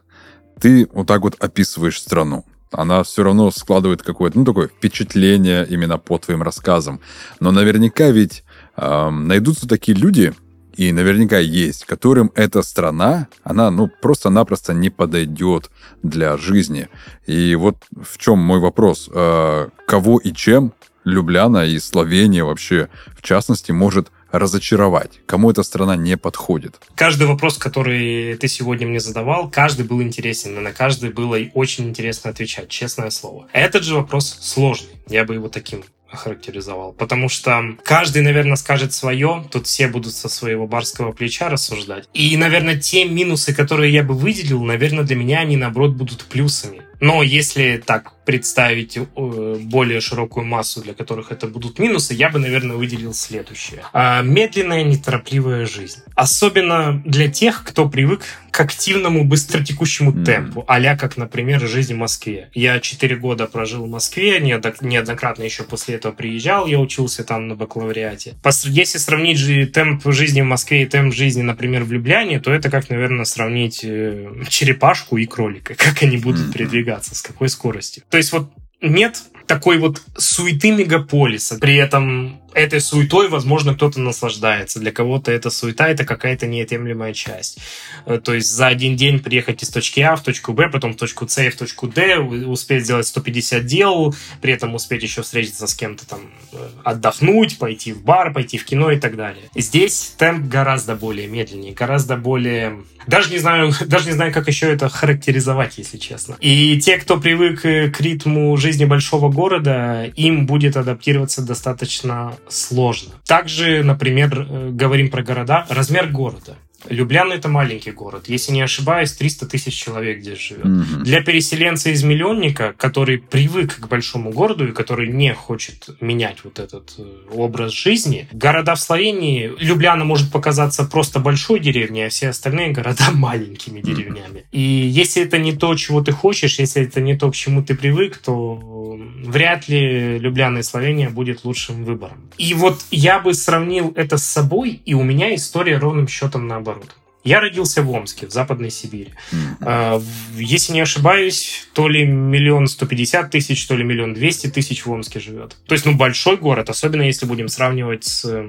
ты вот так вот описываешь страну. Она все равно складывает какое-то, ну, такое впечатление именно по твоим рассказам. Но наверняка ведь э, найдутся такие люди, и наверняка есть, которым эта страна, она, ну, просто-напросто не подойдет для жизни. И вот в чем мой вопрос. Э, кого и чем Любляна и Словения вообще, в частности, может разочаровать, кому эта страна не подходит? Каждый вопрос, который ты сегодня мне задавал, каждый был интересен, и на каждый было очень интересно отвечать, честное слово. Этот же вопрос сложный, я бы его таким охарактеризовал. Потому что каждый, наверное, скажет свое, тут все будут со своего барского плеча рассуждать. И, наверное, те минусы, которые я бы выделил, наверное, для меня они, наоборот, будут плюсами. Но если так представить э, более широкую массу, для которых это будут минусы, я бы, наверное, выделил следующее. А, медленная, неторопливая жизнь. Особенно для тех, кто привык к активному, быстротекущему mm. темпу, а как, например, жизнь в Москве. Я 4 года прожил в Москве, неоднократно еще после этого приезжал, я учился там на бакалавриате. Если сравнить же темп жизни в Москве и темп жизни, например, в Любляне, то это как, наверное, сравнить э, черепашку и кролика, [laughs] как они будут передвигаться, с какой скоростью. То есть вот нет такой вот суеты мегаполиса. При этом этой суетой, возможно, кто-то наслаждается. Для кого-то эта суета – это какая-то неотъемлемая часть. Э, то есть за один день приехать из точки А в точку Б, потом в точку С и в точку Д, успеть сделать 150 дел, при этом успеть еще встретиться с кем-то там, э, отдохнуть, пойти в бар, пойти в кино и так далее. Здесь темп гораздо более медленнее, гораздо более... Даже не знаю, [laughs] даже не знаю, как еще это характеризовать, если честно. И те, кто привык э, к ритму жизни большого города, им будет адаптироваться достаточно сложно. Также, например, э, говорим про города, размер города. Любляна это маленький город. Если не ошибаюсь, 300 тысяч человек здесь живет. Mm-hmm. Для переселенца из миллионника, который привык к большому городу и который не хочет менять вот этот э, образ жизни, города в Словении, Любляна может показаться просто большой деревней, а все остальные города [laughs] маленькими деревнями. Mm-hmm. И если это не то, чего ты хочешь, если это не то, к чему ты привык, то вряд ли Любляна и Словения будет лучшим выбором. И вот я бы сравнил это с собой, и у меня история ровным счетом наоборот. Я родился в Омске, в Западной Сибири. Mm-hmm. Если не ошибаюсь, то ли миллион сто пятьдесят тысяч, то ли миллион двести тысяч в Омске живет. То есть, ну, большой город, особенно если будем сравнивать с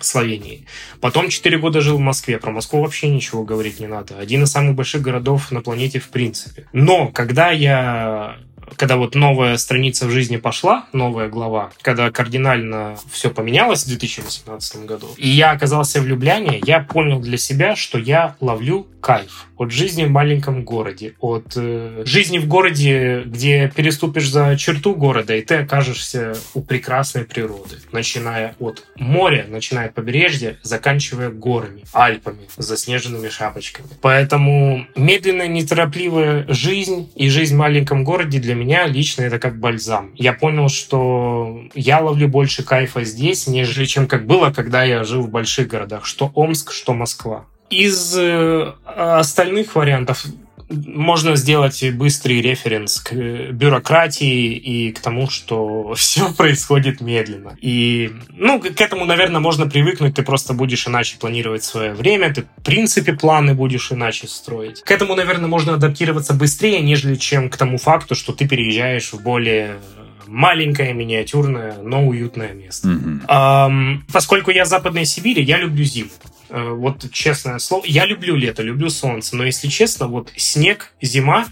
Словении. Потом 4 года жил в Москве. Про Москву вообще ничего говорить не надо. Один из самых больших городов на планете в принципе. Но когда я когда вот новая страница в жизни пошла, новая глава, когда кардинально все поменялось в 2018 году, и я оказался в Любляне, я понял для себя, что я ловлю кайф от жизни в маленьком городе, от э, жизни в городе, где переступишь за черту города, и ты окажешься у прекрасной природы, начиная от моря, начиная от побережья, заканчивая горами, Альпами, заснеженными шапочками. Поэтому медленная, неторопливая жизнь и жизнь в маленьком городе для меня лично это как бальзам. Я понял, что я ловлю больше кайфа здесь, нежели чем как было, когда я жил в больших городах, что Омск, что Москва. Из э, остальных вариантов можно сделать быстрый референс к бюрократии и к тому, что [laughs] все происходит медленно. И, ну, к этому, наверное, можно привыкнуть, ты просто будешь иначе планировать свое время, ты, в принципе, планы будешь иначе строить. К этому, наверное, можно адаптироваться быстрее, нежели чем к тому факту, что ты переезжаешь в более маленькое, миниатюрное, но уютное место. Mm-hmm. Эм, поскольку я Западной Сибири, я люблю зиму. Э, вот честное слово, я люблю лето, люблю солнце, но если честно, вот снег, зима,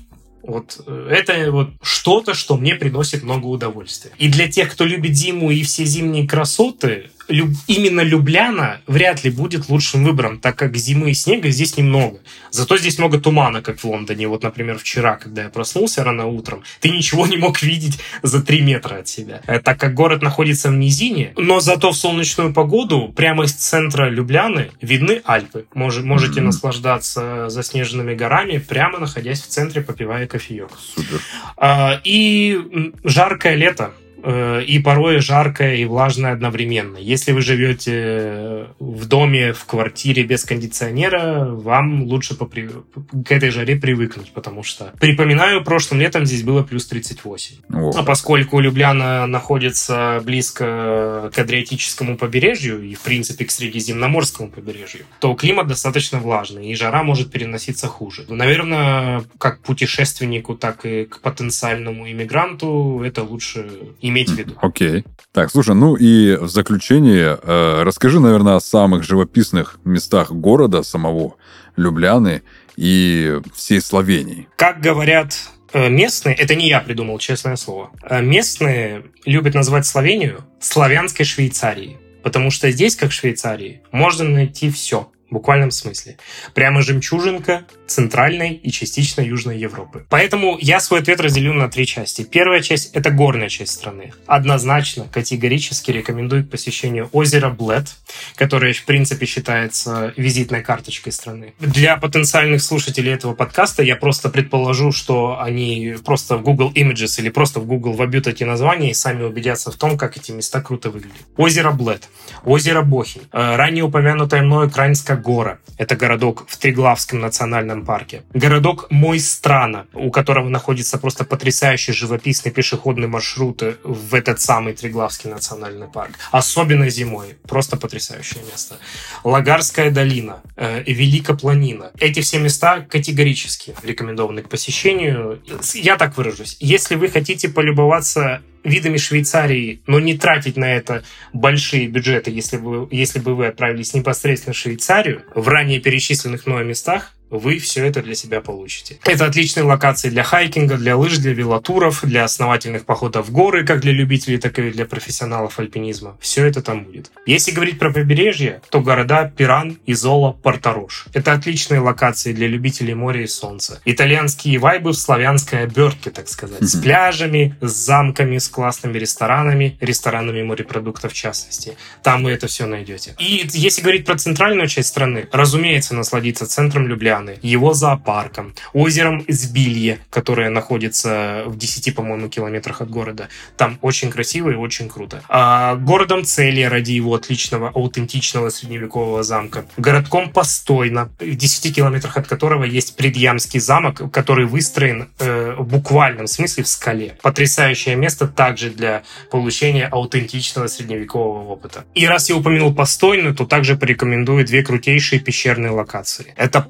вот э, это вот что-то, что мне приносит много удовольствия. И для тех, кто любит зиму и все зимние красоты, люб, именно Любляна вряд ли будет лучшим выбором, так как зимы и снега здесь немного. Зато здесь много тумана, как в Лондоне. Вот, например, вчера, когда я проснулся рано утром, ты ничего не мог видеть за 3 метра от себя. Э, так как город находится в низине, но зато в солнечную погоду прямо из центра Любляны видны Альпы. Мож, можете mm-hmm. наслаждаться заснеженными горами, прямо находясь в центре, попивая кофеек. Супер. А, и жаркое лето и порой жаркое и влажное одновременно. Если вы живете в доме, в квартире без кондиционера, вам лучше попри... к этой жаре привыкнуть, потому что, припоминаю, прошлым летом здесь было плюс 38. О. А поскольку Любляна находится близко к Адриатическому побережью и, в принципе, к Средиземноморскому побережью, то климат достаточно влажный, и жара может переноситься хуже. Наверное, как путешественнику, так и к потенциальному иммигранту это лучше иметь в виду. Окей. Okay. Так, слушай, ну и в заключение э, расскажи, наверное, о самых живописных местах города самого Любляны и всей Словении. Как говорят э, местные, это не я придумал, честное слово, э, местные любят называть Словению славянской Швейцарией, потому что здесь, как в Швейцарии, можно найти все буквальном смысле. Прямо жемчужинка Центральной и частично Южной Европы. Поэтому я свой ответ разделю на три части. Первая часть — это горная часть страны. Однозначно, категорически рекомендую к посещению озера Блэд, которое, в принципе, считается визитной карточкой страны. Для потенциальных слушателей этого подкаста я просто предположу, что они просто в Google Images или просто в Google вобьют эти названия и сами убедятся в том, как эти места круто выглядят. Озеро Блэд, озеро Бохинь, э, ранее упомянутая мной Украинская гора. Это городок в Триглавском национальном парке. Городок Мойстрана, у которого находится просто потрясающий живописный пешеходный маршрут в этот самый Триглавский национальный парк. Особенно зимой. Просто потрясающее место. Лагарская долина, э, Великопланина. Эти все места категорически рекомендованы к посещению. Я так выражусь. Если вы хотите полюбоваться видами Швейцарии, но не тратить на это большие бюджеты, если бы, если бы вы отправились непосредственно в Швейцарию, в ранее перечисленных мной местах, вы все это для себя получите. Это отличные локации для хайкинга, для лыж, для велотуров, для основательных походов в горы, как для любителей, так и для профессионалов альпинизма. Все это там будет. Если говорить про побережье, то города Пиран, Изола, Порторош. Это отличные локации для любителей моря и солнца. Итальянские вайбы в славянской обертке, так сказать. С пляжами, с замками, с классными ресторанами, ресторанами морепродуктов в частности. Там вы это все найдете. И если говорить про центральную часть страны, разумеется, насладиться центром Любляны, его зоопарком, озером Сбилье, которое находится в 10, по-моему, километрах от города. Там очень красиво и очень круто. А, городом Цели ради его отличного, аутентичного средневекового замка. Городком Постойно, в 10 километрах от которого есть Предъямский замок, который выстроен э, в буквальном смысле в скале. Потрясающее место также для получения аутентичного средневекового опыта. И раз я упомянул Постойную, то также порекомендую две крутейшие пещерные локации. Это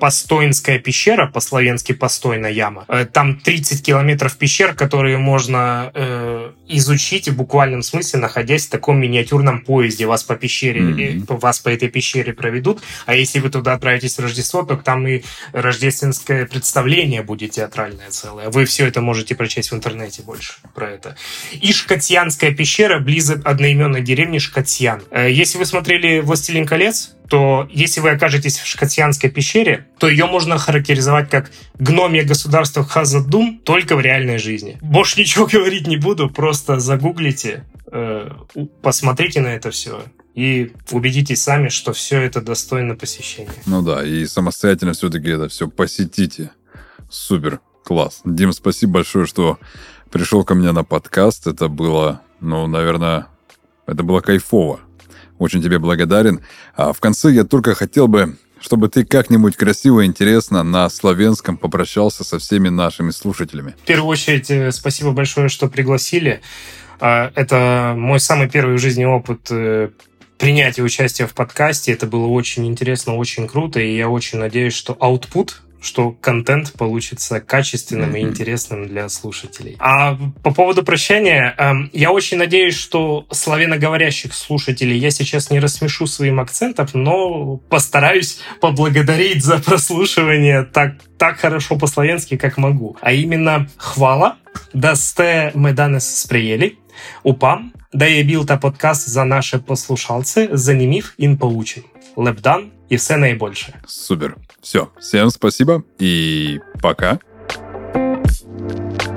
Постойнская пещера, по-словенски Постойна яма. Э, там 30 километров пещер, которые можно э, изучить в буквальном смысле, находясь в таком миниатюрном поезде. Вас по пещере, mm-hmm. вас по этой пещере проведут. А если вы туда отправитесь в Рождество, то там и рождественское представление будет театральное целое. Вы все это можете прочесть в интернете больше про это. И Шкатьянская пещера близ одноименной деревни Шкатьян. Э, если вы смотрели «Властелин колец», то если вы окажетесь в Шкатьянской пещере, то ее можно характеризовать как гномия государства Хазадум только в реальной жизни. Больше ничего говорить не буду, просто загуглите, э, посмотрите на это все и убедитесь сами, что все это достойно посещения. Ну да, и самостоятельно все-таки это все посетите. Супер, класс. Дим, спасибо большое, что пришел ко мне на подкаст. Это было, ну, наверное, это было кайфово. Очень тебе благодарен. А в конце я только хотел бы, чтобы ты как-нибудь красиво и интересно на славянском попрощался со всеми нашими слушателями. В первую очередь, э, спасибо большое, что пригласили. А, это мой самый первый в жизни опыт э, принятия участия в подкасте. Это было очень интересно, очень круто, и я очень надеюсь, что output что контент получится качественным и интересным для слушателей. А по поводу прощания, эм, я очень надеюсь, что славяноговорящих слушателей я сейчас не рассмешу своим акцентом, но постараюсь поблагодарить за прослушивание так, так хорошо по-славянски, как могу. А именно хвала, да сте мы данес сприели, упам, да я бил та подкаст за наши послушалцы, занимив ин поучень. Лепдан и все наибольшее. Супер. Все. Всем спасибо и пока. thank you